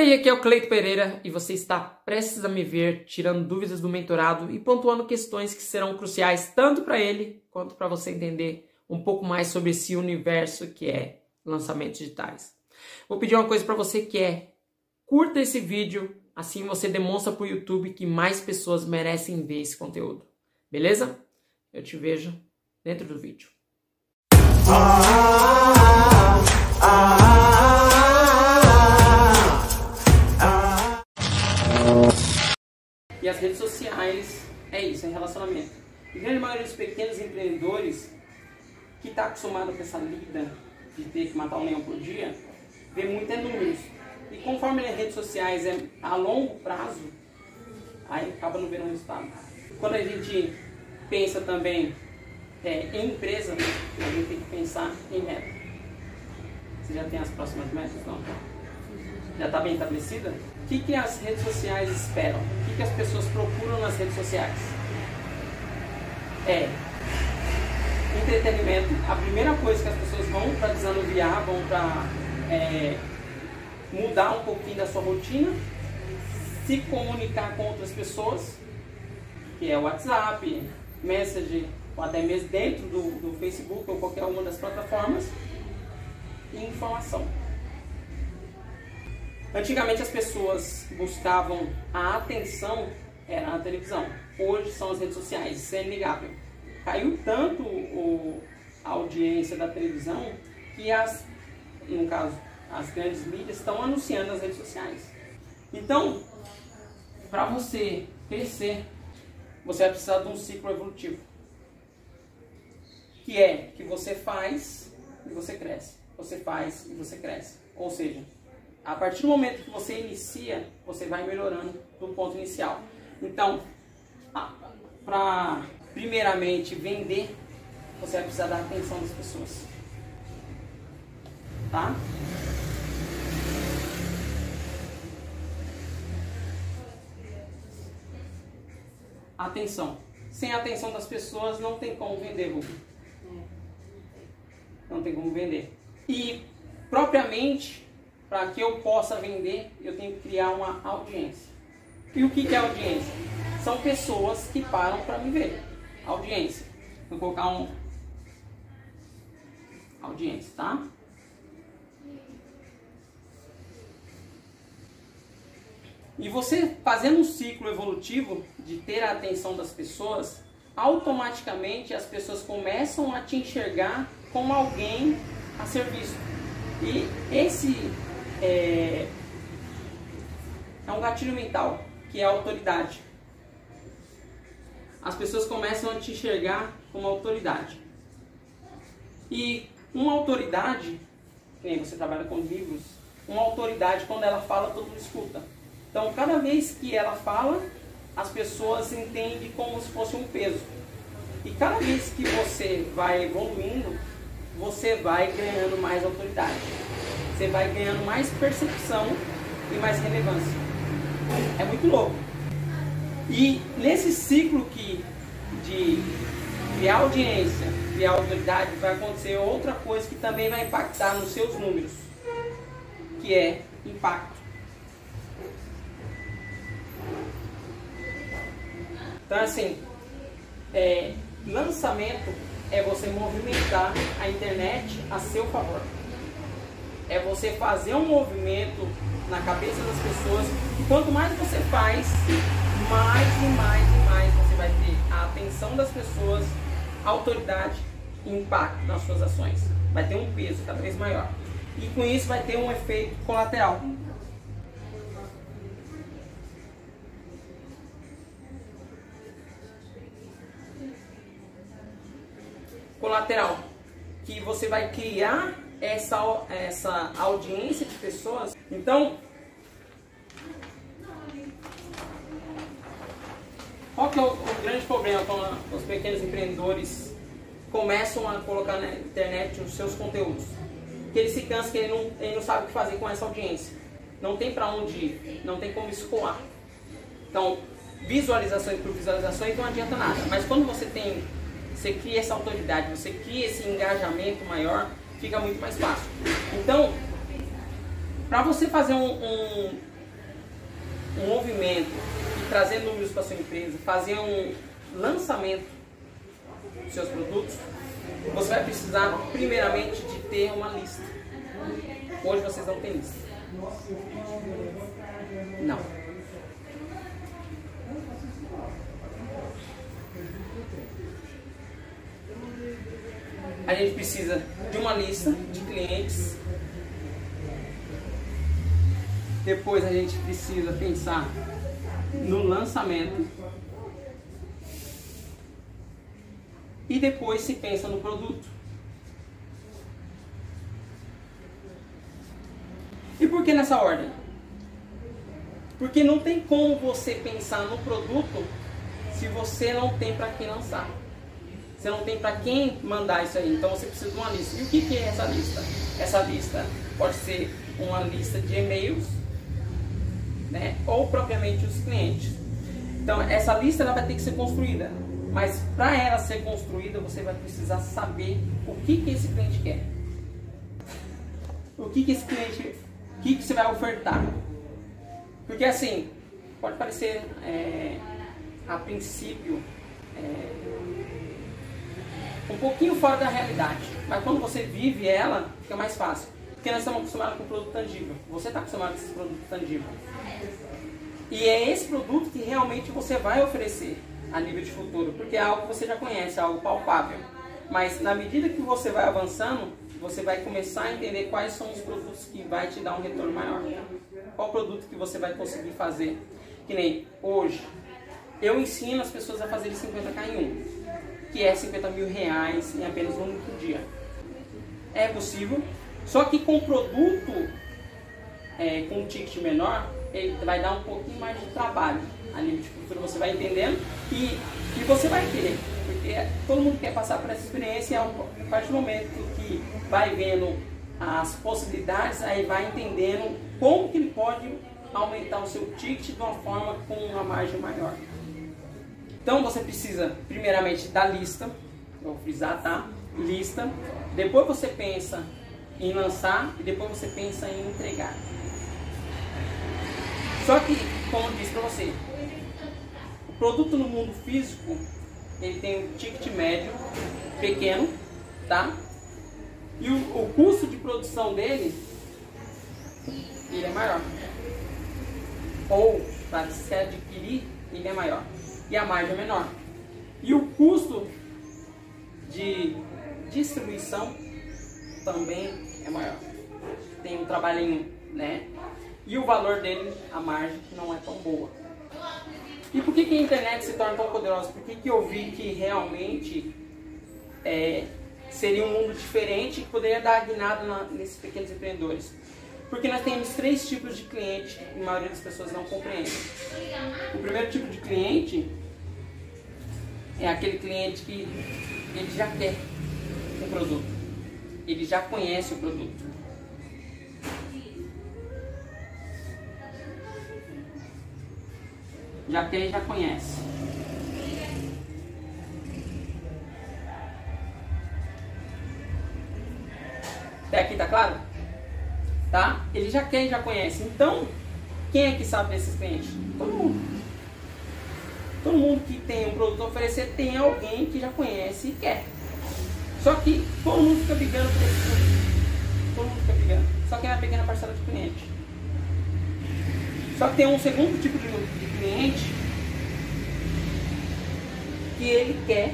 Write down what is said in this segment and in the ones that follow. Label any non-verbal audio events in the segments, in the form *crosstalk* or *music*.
aí, aqui é o Cleito Pereira e você está prestes a me ver tirando dúvidas do mentorado e pontuando questões que serão cruciais tanto para ele quanto para você entender um pouco mais sobre esse universo que é lançamentos digitais. Vou pedir uma coisa para você que é curta esse vídeo, assim você demonstra para o YouTube que mais pessoas merecem ver esse conteúdo. Beleza? Eu te vejo dentro do vídeo. E as redes sociais é isso, é relacionamento. E grande maioria dos pequenos empreendedores que está acostumado com essa lida de ter que matar um leão por dia, vê muito é números. E conforme as redes sociais é a longo prazo, aí acaba não vendo resultado. Quando a gente pensa também é, em empresa, a gente tem que pensar em meta. Você já tem as próximas metas? Não? Já está bem estabelecida? O que, que as redes sociais esperam? Que, que as pessoas procuram nas redes sociais? É entretenimento. A primeira coisa que as pessoas vão para desanuviar, vão para é, mudar um pouquinho da sua rotina, se comunicar com outras pessoas, que é o WhatsApp, Message, ou até mesmo dentro do, do Facebook ou qualquer uma das plataformas, e informação. Antigamente as pessoas buscavam a atenção era a televisão. Hoje são as redes sociais, isso é inegável. Caiu tanto o, a audiência da televisão que as, no caso, as grandes mídias estão anunciando nas redes sociais. Então, para você crescer, você vai precisar de um ciclo evolutivo. Que é que você faz e você cresce. Você faz e você cresce. Ou seja, a partir do momento que você inicia, você vai melhorando do ponto inicial. Então, para primeiramente vender, você vai precisar da atenção das pessoas. Tá? Atenção. Sem a atenção das pessoas não tem como vender, Google. Não tem como vender. E propriamente, para que eu possa vender, eu tenho que criar uma audiência. E o que é audiência? São pessoas que param para me ver. Audiência. Vou colocar um. Audiência, tá? E você fazendo um ciclo evolutivo de ter a atenção das pessoas, automaticamente as pessoas começam a te enxergar como alguém a ser visto. E esse é, é um gatilho mental, que é a autoridade. As pessoas começam a te enxergar como autoridade. E uma autoridade, quem você trabalha com livros, uma autoridade, quando ela fala, todo mundo escuta. Então, cada vez que ela fala, as pessoas entendem como se fosse um peso. E cada vez que você vai evoluindo, você vai ganhando mais autoridade. Você vai ganhando mais percepção e mais relevância. É muito louco. E nesse ciclo que de criar audiência, criar autoridade, vai acontecer outra coisa que também vai impactar nos seus números, que é impacto. Então, assim, é, lançamento é você movimentar a internet a seu favor. É você fazer um movimento na cabeça das pessoas. E quanto mais você faz, mais e mais e mais você vai ter a atenção das pessoas, autoridade e impacto nas suas ações. Vai ter um peso cada vez maior. E com isso vai ter um efeito colateral. colateral, que você vai criar essa, essa audiência de pessoas. Então, qual que é o, o grande problema quando os pequenos empreendedores começam a colocar na internet os seus conteúdos? Que ele se cansa, que ele não, ele não sabe o que fazer com essa audiência. Não tem para onde ir, não tem como escoar. Então, visualizações por visualizações não adianta nada. Mas quando você tem você cria essa autoridade, você cria esse engajamento maior, fica muito mais fácil. Então, para você fazer um, um, um movimento e trazer números para sua empresa, fazer um lançamento dos seus produtos, você vai precisar primeiramente de ter uma lista. Hoje vocês não têm lista. Não. A gente precisa de uma lista de clientes. Depois a gente precisa pensar no lançamento. E depois se pensa no produto. E por que nessa ordem? Porque não tem como você pensar no produto se você não tem para quem lançar. Você não tem para quem mandar isso aí. Então você precisa de uma lista. E o que, que é essa lista? Essa lista pode ser uma lista de e-mails, né? Ou propriamente os clientes. Então essa lista ela vai ter que ser construída. Mas para ela ser construída, você vai precisar saber o que, que esse cliente quer. O que, que esse cliente. O que, que você vai ofertar. Porque assim, pode parecer é, a princípio é, um pouquinho fora da realidade, mas quando você vive ela, fica mais fácil. Porque nós estamos acostumados com produto tangível. Você está acostumado com esse produto tangível. E é esse produto que realmente você vai oferecer a nível de futuro, porque é algo que você já conhece, é algo palpável. Mas na medida que você vai avançando, você vai começar a entender quais são os produtos que vai te dar um retorno maior. Qual produto que você vai conseguir fazer? Que nem hoje, eu ensino as pessoas a fazerem 50k em um, que é 50 mil reais em apenas um único dia. É possível, só que com produto é, com um ticket menor, ele vai dar um pouquinho mais de trabalho. A nível de cultura você vai entendendo e, e você vai querer, porque todo mundo quer passar por essa experiência e a partir do momento que vai vendo as possibilidades, aí vai entendendo como que ele pode aumentar o seu ticket de uma forma com uma margem maior. Então você precisa primeiramente da lista, vou frisar, tá? Lista. Depois você pensa em lançar e depois você pensa em entregar. Só que, como eu disse para você, o produto no mundo físico ele tem um ticket médio pequeno, tá? E o, o custo de produção dele ele é maior. Ou para se adquirir ele é maior e a margem é menor. E o custo de distribuição também é maior. Tem um trabalhinho, né? E o valor dele, a margem, não é tão boa. E por que, que a internet se torna tão poderosa? Por que, que eu vi que realmente é, seria um mundo diferente que poderia dar guinada nesses pequenos empreendedores? Porque nós temos três tipos de cliente que a maioria das pessoas não compreende. O primeiro tipo de cliente é aquele cliente que ele já quer o produto. Ele já conhece o produto. Já quer e já conhece. Até aqui tá claro? tá? Ele já quer e já conhece. Então, quem é que sabe desses clientes? Todo mundo. Todo mundo que tem um produto a oferecer tem alguém que já conhece e quer. Só que todo mundo fica brigando por esse produto. Todo mundo fica brigando. Só que é uma pequena parcela de cliente. Só que tem um segundo tipo de, de cliente que ele quer,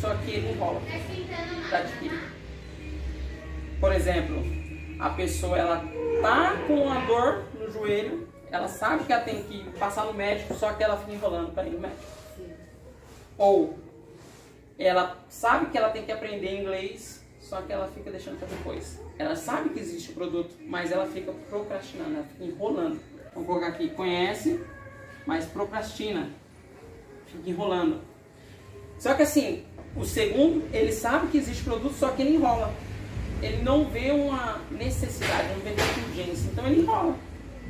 só que ele enrola para adquirir. Por exemplo, a pessoa ela tá com uma dor no joelho, ela sabe que ela tem que passar no médico, só que ela fica enrolando para ir no médico. Ou ela sabe que ela tem que aprender inglês, só que ela fica deixando para depois. Ela sabe que existe o produto, mas ela fica procrastinando, ela fica enrolando. Vamos colocar aqui, conhece, mas procrastina, fica enrolando. Só que assim, o segundo, ele sabe que existe produto, só que ele enrola ele não vê uma necessidade, não vê tanta urgência, então ele enrola.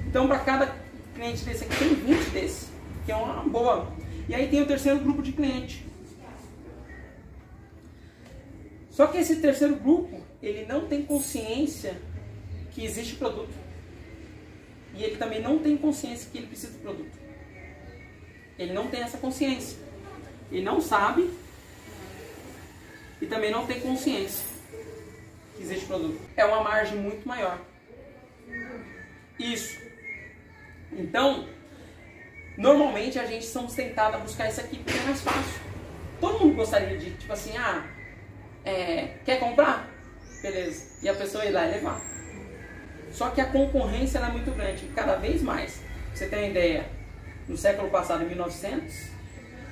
Então, para cada cliente desse aqui, tem 20 desse, que é uma boa. E aí tem o terceiro grupo de cliente. Só que esse terceiro grupo, ele não tem consciência que existe produto. E ele também não tem consciência que ele precisa do produto. Ele não tem essa consciência. Ele não sabe e também não tem consciência que existe produto. É uma margem muito maior. Isso. Então, normalmente a gente somos tentados a buscar isso aqui porque é mais fácil. Todo mundo gostaria de, tipo assim, ah, é, quer comprar? Beleza. E a pessoa ir lá e levar. Só que a concorrência é muito grande, cada vez mais. Você tem uma ideia, no século passado, em 1900,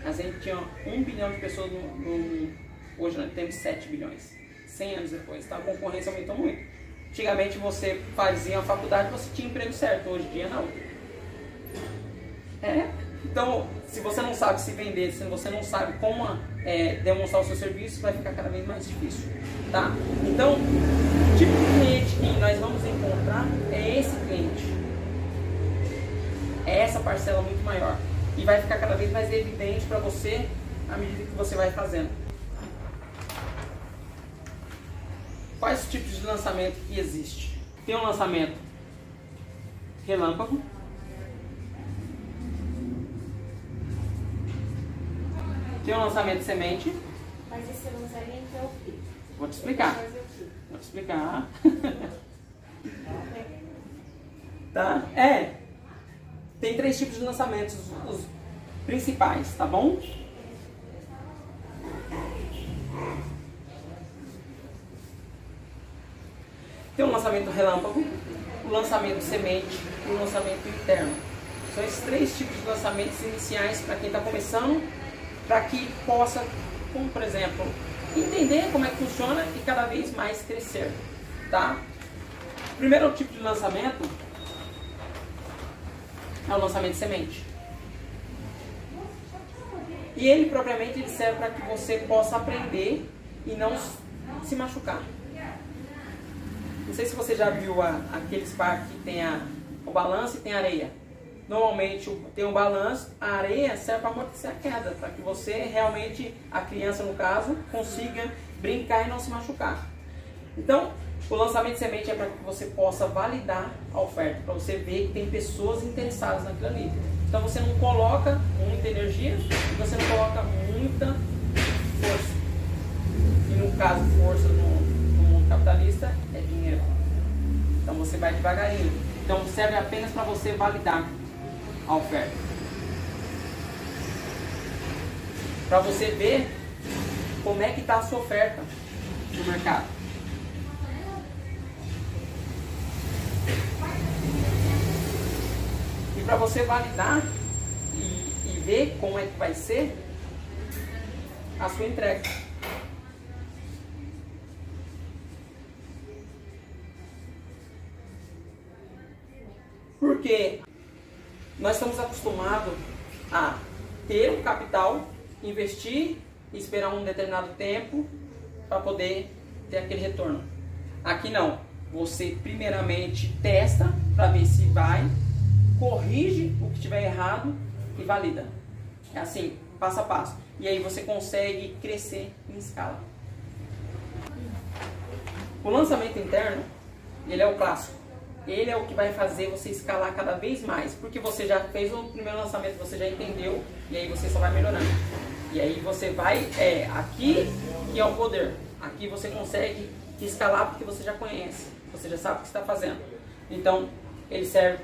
a gente tinha um bilhão de pessoas no, no hoje nós temos 7 bilhões. 100 anos depois, então a concorrência aumentou muito. Antigamente você fazia a faculdade, você tinha emprego certo, hoje em dia não. *laughs* Então, se você não sabe se vender, se você não sabe como é, demonstrar o seu serviço, vai ficar cada vez mais difícil. Tá? Então, o tipo de cliente que nós vamos encontrar é esse cliente. É essa parcela muito maior. E vai ficar cada vez mais evidente para você à medida que você vai fazendo. Quais tipos de lançamento que existe? Tem um lançamento relâmpago, Tem um lançamento semente. Mas esse lançamento é o quê? Vou te explicar. Quê? Vou te explicar. *laughs* tá? É. Tem três tipos de lançamentos, os, os principais, tá bom? Tem o lançamento relâmpago, o lançamento semente e o lançamento interno. São esses três tipos de lançamentos iniciais para quem está começando, para que possa, como por exemplo, entender como é que funciona e cada vez mais crescer. Tá? O primeiro tipo de lançamento é o lançamento semente. E ele propriamente ele serve para que você possa aprender e não se machucar. Não sei se você já viu a, aqueles parques que tem a, o balanço e tem areia. Normalmente tem um balanço, a areia serve para amortecer a queda, para que você realmente, a criança no caso, consiga brincar e não se machucar. Então, o lançamento de semente é para que você possa validar a oferta, para você ver que tem pessoas interessadas naquilo ali. Então você não coloca muita energia e você não coloca muita força. E no caso, força no, no mundo capitalista é dinheiro. Então você vai devagarinho. Então serve apenas para você validar a oferta. Para você ver como é que está a sua oferta no mercado. E para você validar e, e ver como é que vai ser a sua entrega. Porque nós estamos acostumados a ter um capital, investir e esperar um determinado tempo para poder ter aquele retorno. Aqui não. Você primeiramente testa para ver se vai, corrige o que estiver errado e valida. É assim, passo a passo. E aí você consegue crescer em escala. O lançamento interno, ele é o clássico. Ele é o que vai fazer você escalar cada vez mais, porque você já fez o primeiro lançamento, você já entendeu, e aí você só vai melhorando. E aí você vai, é, aqui que é o poder. Aqui você consegue escalar porque você já conhece, você já sabe o que está fazendo. Então, ele serve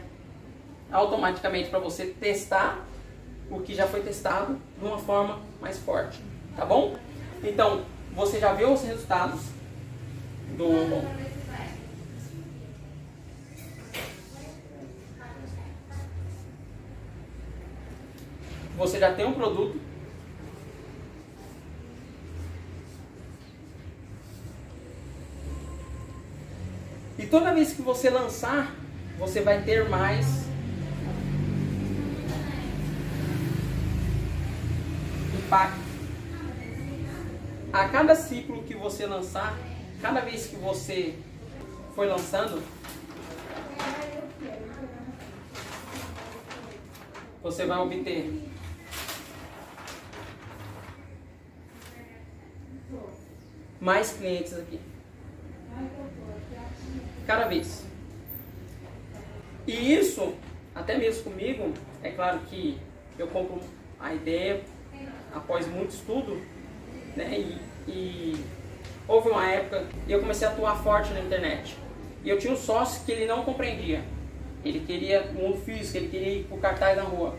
automaticamente para você testar o que já foi testado de uma forma mais forte, tá bom? Então, você já viu os resultados do você já tem um produto. E toda vez que você lançar, você vai ter mais impacto. A cada ciclo que você lançar, cada vez que você foi lançando, você vai obter mais clientes aqui. Cada vez. E isso até mesmo comigo, é claro que eu compro a ideia após muito estudo, né? E, e houve uma época e eu comecei a atuar forte na internet. E eu tinha um sócio que ele não compreendia. Ele queria o mundo físico, ele queria ir pro cartaz na rua.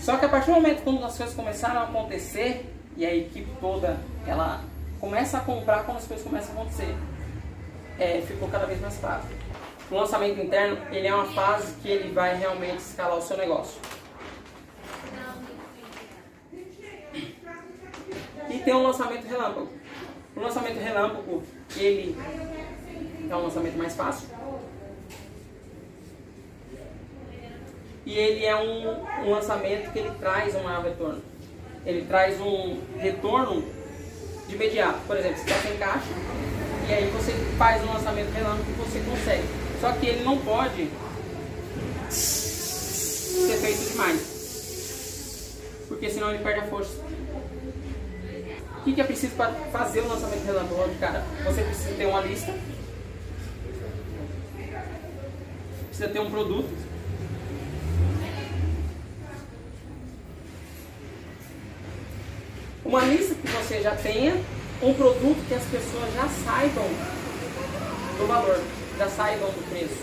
Só que a partir do momento quando as coisas começaram a acontecer e a equipe toda ela começa a comprar quando as coisas começam a acontecer, é, ficou cada vez mais fácil. O lançamento interno ele é uma fase que ele vai realmente escalar o seu negócio. E tem um lançamento relâmpago. O lançamento relâmpago ele é um lançamento mais fácil. E ele é um, um lançamento que ele traz um maior retorno. Ele traz um retorno de imediato. Por exemplo, você está sem caixa e aí você faz um lançamento relâmpago que você consegue. Só que ele não pode ser feito demais. Porque senão ele perde a força. O que, que é preciso para fazer o lançamento relâmpago, cara? Você precisa ter uma lista. Precisa ter um produto. Uma lista que você já tenha, um produto que as pessoas já saibam do valor, já saibam do preço.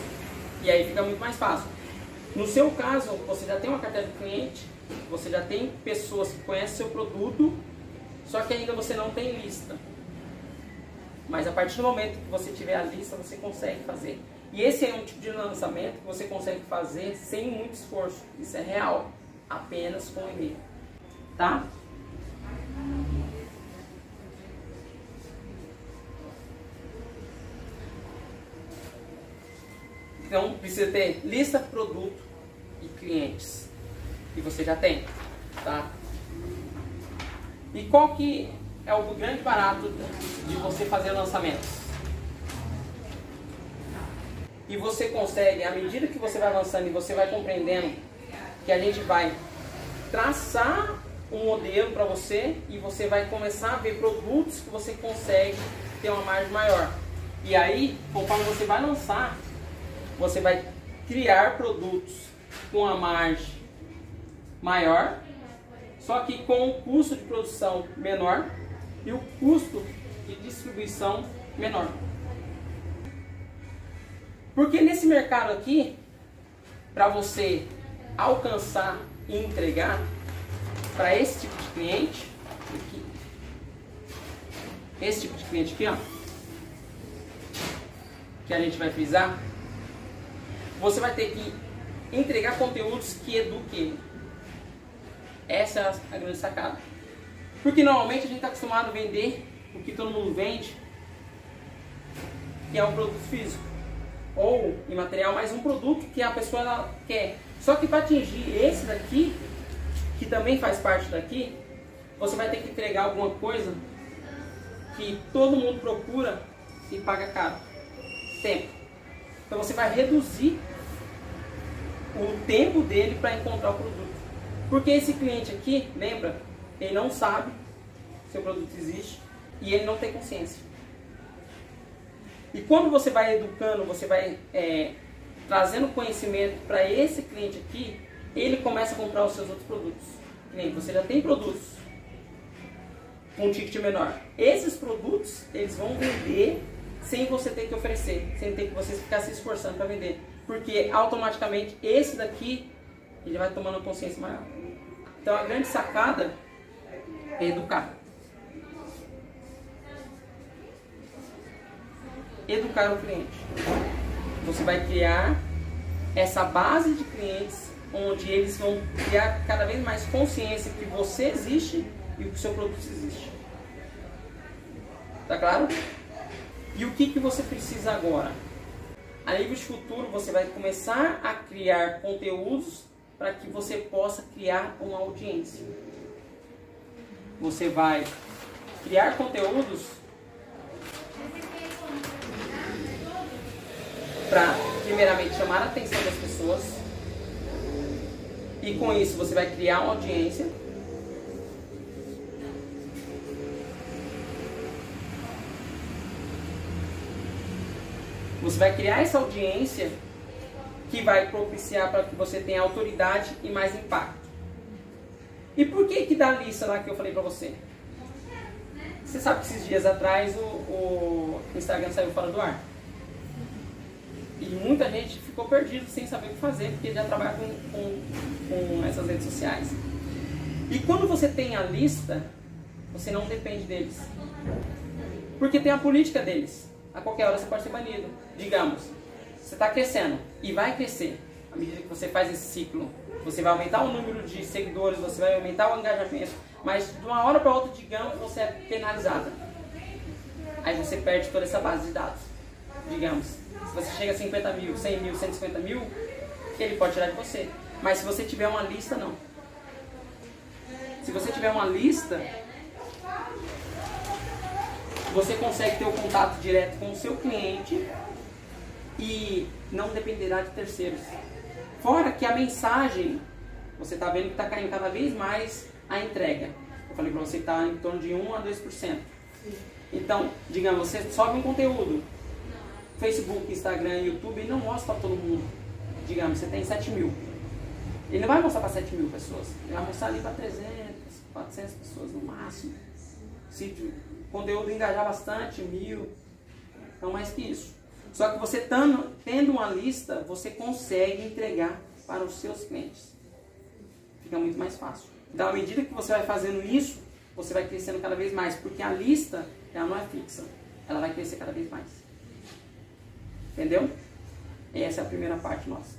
E aí fica muito mais fácil. No seu caso, você já tem uma carteira de cliente, você já tem pessoas que conhecem seu produto, só que ainda você não tem lista. Mas a partir do momento que você tiver a lista, você consegue fazer. E esse é um tipo de lançamento que você consegue fazer sem muito esforço. Isso é real. Apenas com e-mail. Tá? Então precisa ter lista, produto e clientes. E você já tem, tá? E qual que é o grande barato de você fazer lançamentos? E você consegue, à medida que você vai lançando e você vai compreendendo que a gente vai traçar um modelo para você e você vai começar a ver produtos que você consegue ter uma margem maior. E aí, conforme você vai lançar, você vai criar produtos com a margem maior, só que com um custo de produção menor e o custo de distribuição menor. Porque nesse mercado aqui, para você alcançar e entregar para esse tipo de cliente, aqui, esse tipo de cliente aqui, ó, que a gente vai frisar, você vai ter que entregar conteúdos que eduquem. Essa é a grande sacada. Porque normalmente a gente está acostumado a vender o que todo mundo vende, que é um produto físico ou imaterial, mas um produto que a pessoa quer. Só que para atingir esse daqui, que também faz parte daqui, você vai ter que entregar alguma coisa que todo mundo procura e paga caro. Tempo. Então você vai reduzir o tempo dele para encontrar o produto. Porque esse cliente aqui, lembra, ele não sabe se o produto existe e ele não tem consciência. E quando você vai educando, você vai é, trazendo conhecimento para esse cliente aqui, ele começa a comprar os seus outros produtos. Nem você já tem produtos com um ticket menor. Esses produtos, eles vão vender sem você ter que oferecer, sem ter que você ficar se esforçando para vender. Porque automaticamente esse daqui, ele vai tomando consciência maior. Então a grande sacada é educar. Educar o cliente. Você vai criar essa base de clientes onde eles vão criar cada vez mais consciência que você existe e que o seu produto existe. Tá claro? E o que, que você precisa agora? A nível de futuro, você vai começar a criar conteúdos para que você possa criar uma audiência. Você vai criar conteúdos para, primeiramente, chamar a atenção das pessoas. E com isso, você vai criar uma audiência Você vai criar essa audiência que vai propiciar para que você tenha autoridade e mais impacto. E por que que dá a lista lá que eu falei para você? Você sabe que esses dias atrás o, o Instagram saiu fora do ar. E muita gente ficou perdido sem saber o que fazer, porque já trabalha com, com, com essas redes sociais. E quando você tem a lista, você não depende deles. Porque tem a política deles. A qualquer hora você pode ser banido. Digamos, você está crescendo e vai crescer. À medida que você faz esse ciclo, você vai aumentar o número de seguidores, você vai aumentar o engajamento, mas de uma hora para outra, digamos, você é penalizada. Aí você perde toda essa base de dados. Digamos, se você chega a 50 mil, 100 mil, 150 mil, ele pode tirar de você. Mas se você tiver uma lista, não. Se você tiver uma lista, você consegue ter o contato direto com o seu cliente e não dependerá de terceiros. Fora que a mensagem, você está vendo que está caindo cada vez mais a entrega. Eu falei para você que está em torno de 1 a 2%. Então, digamos, você sobe um conteúdo, Facebook, Instagram, YouTube, e não mostra para todo mundo. Digamos, você tem 7 mil. Ele não vai mostrar para 7 mil pessoas. Ele vai mostrar ali para 300, 400 pessoas no máximo. Se conteúdo engajar bastante, mil. Não mais que isso. Só que você tando, tendo uma lista, você consegue entregar para os seus clientes. Fica muito mais fácil. Então, à medida que você vai fazendo isso, você vai crescendo cada vez mais. Porque a lista, ela não é fixa. Ela vai crescer cada vez mais. Entendeu? Essa é a primeira parte nossa.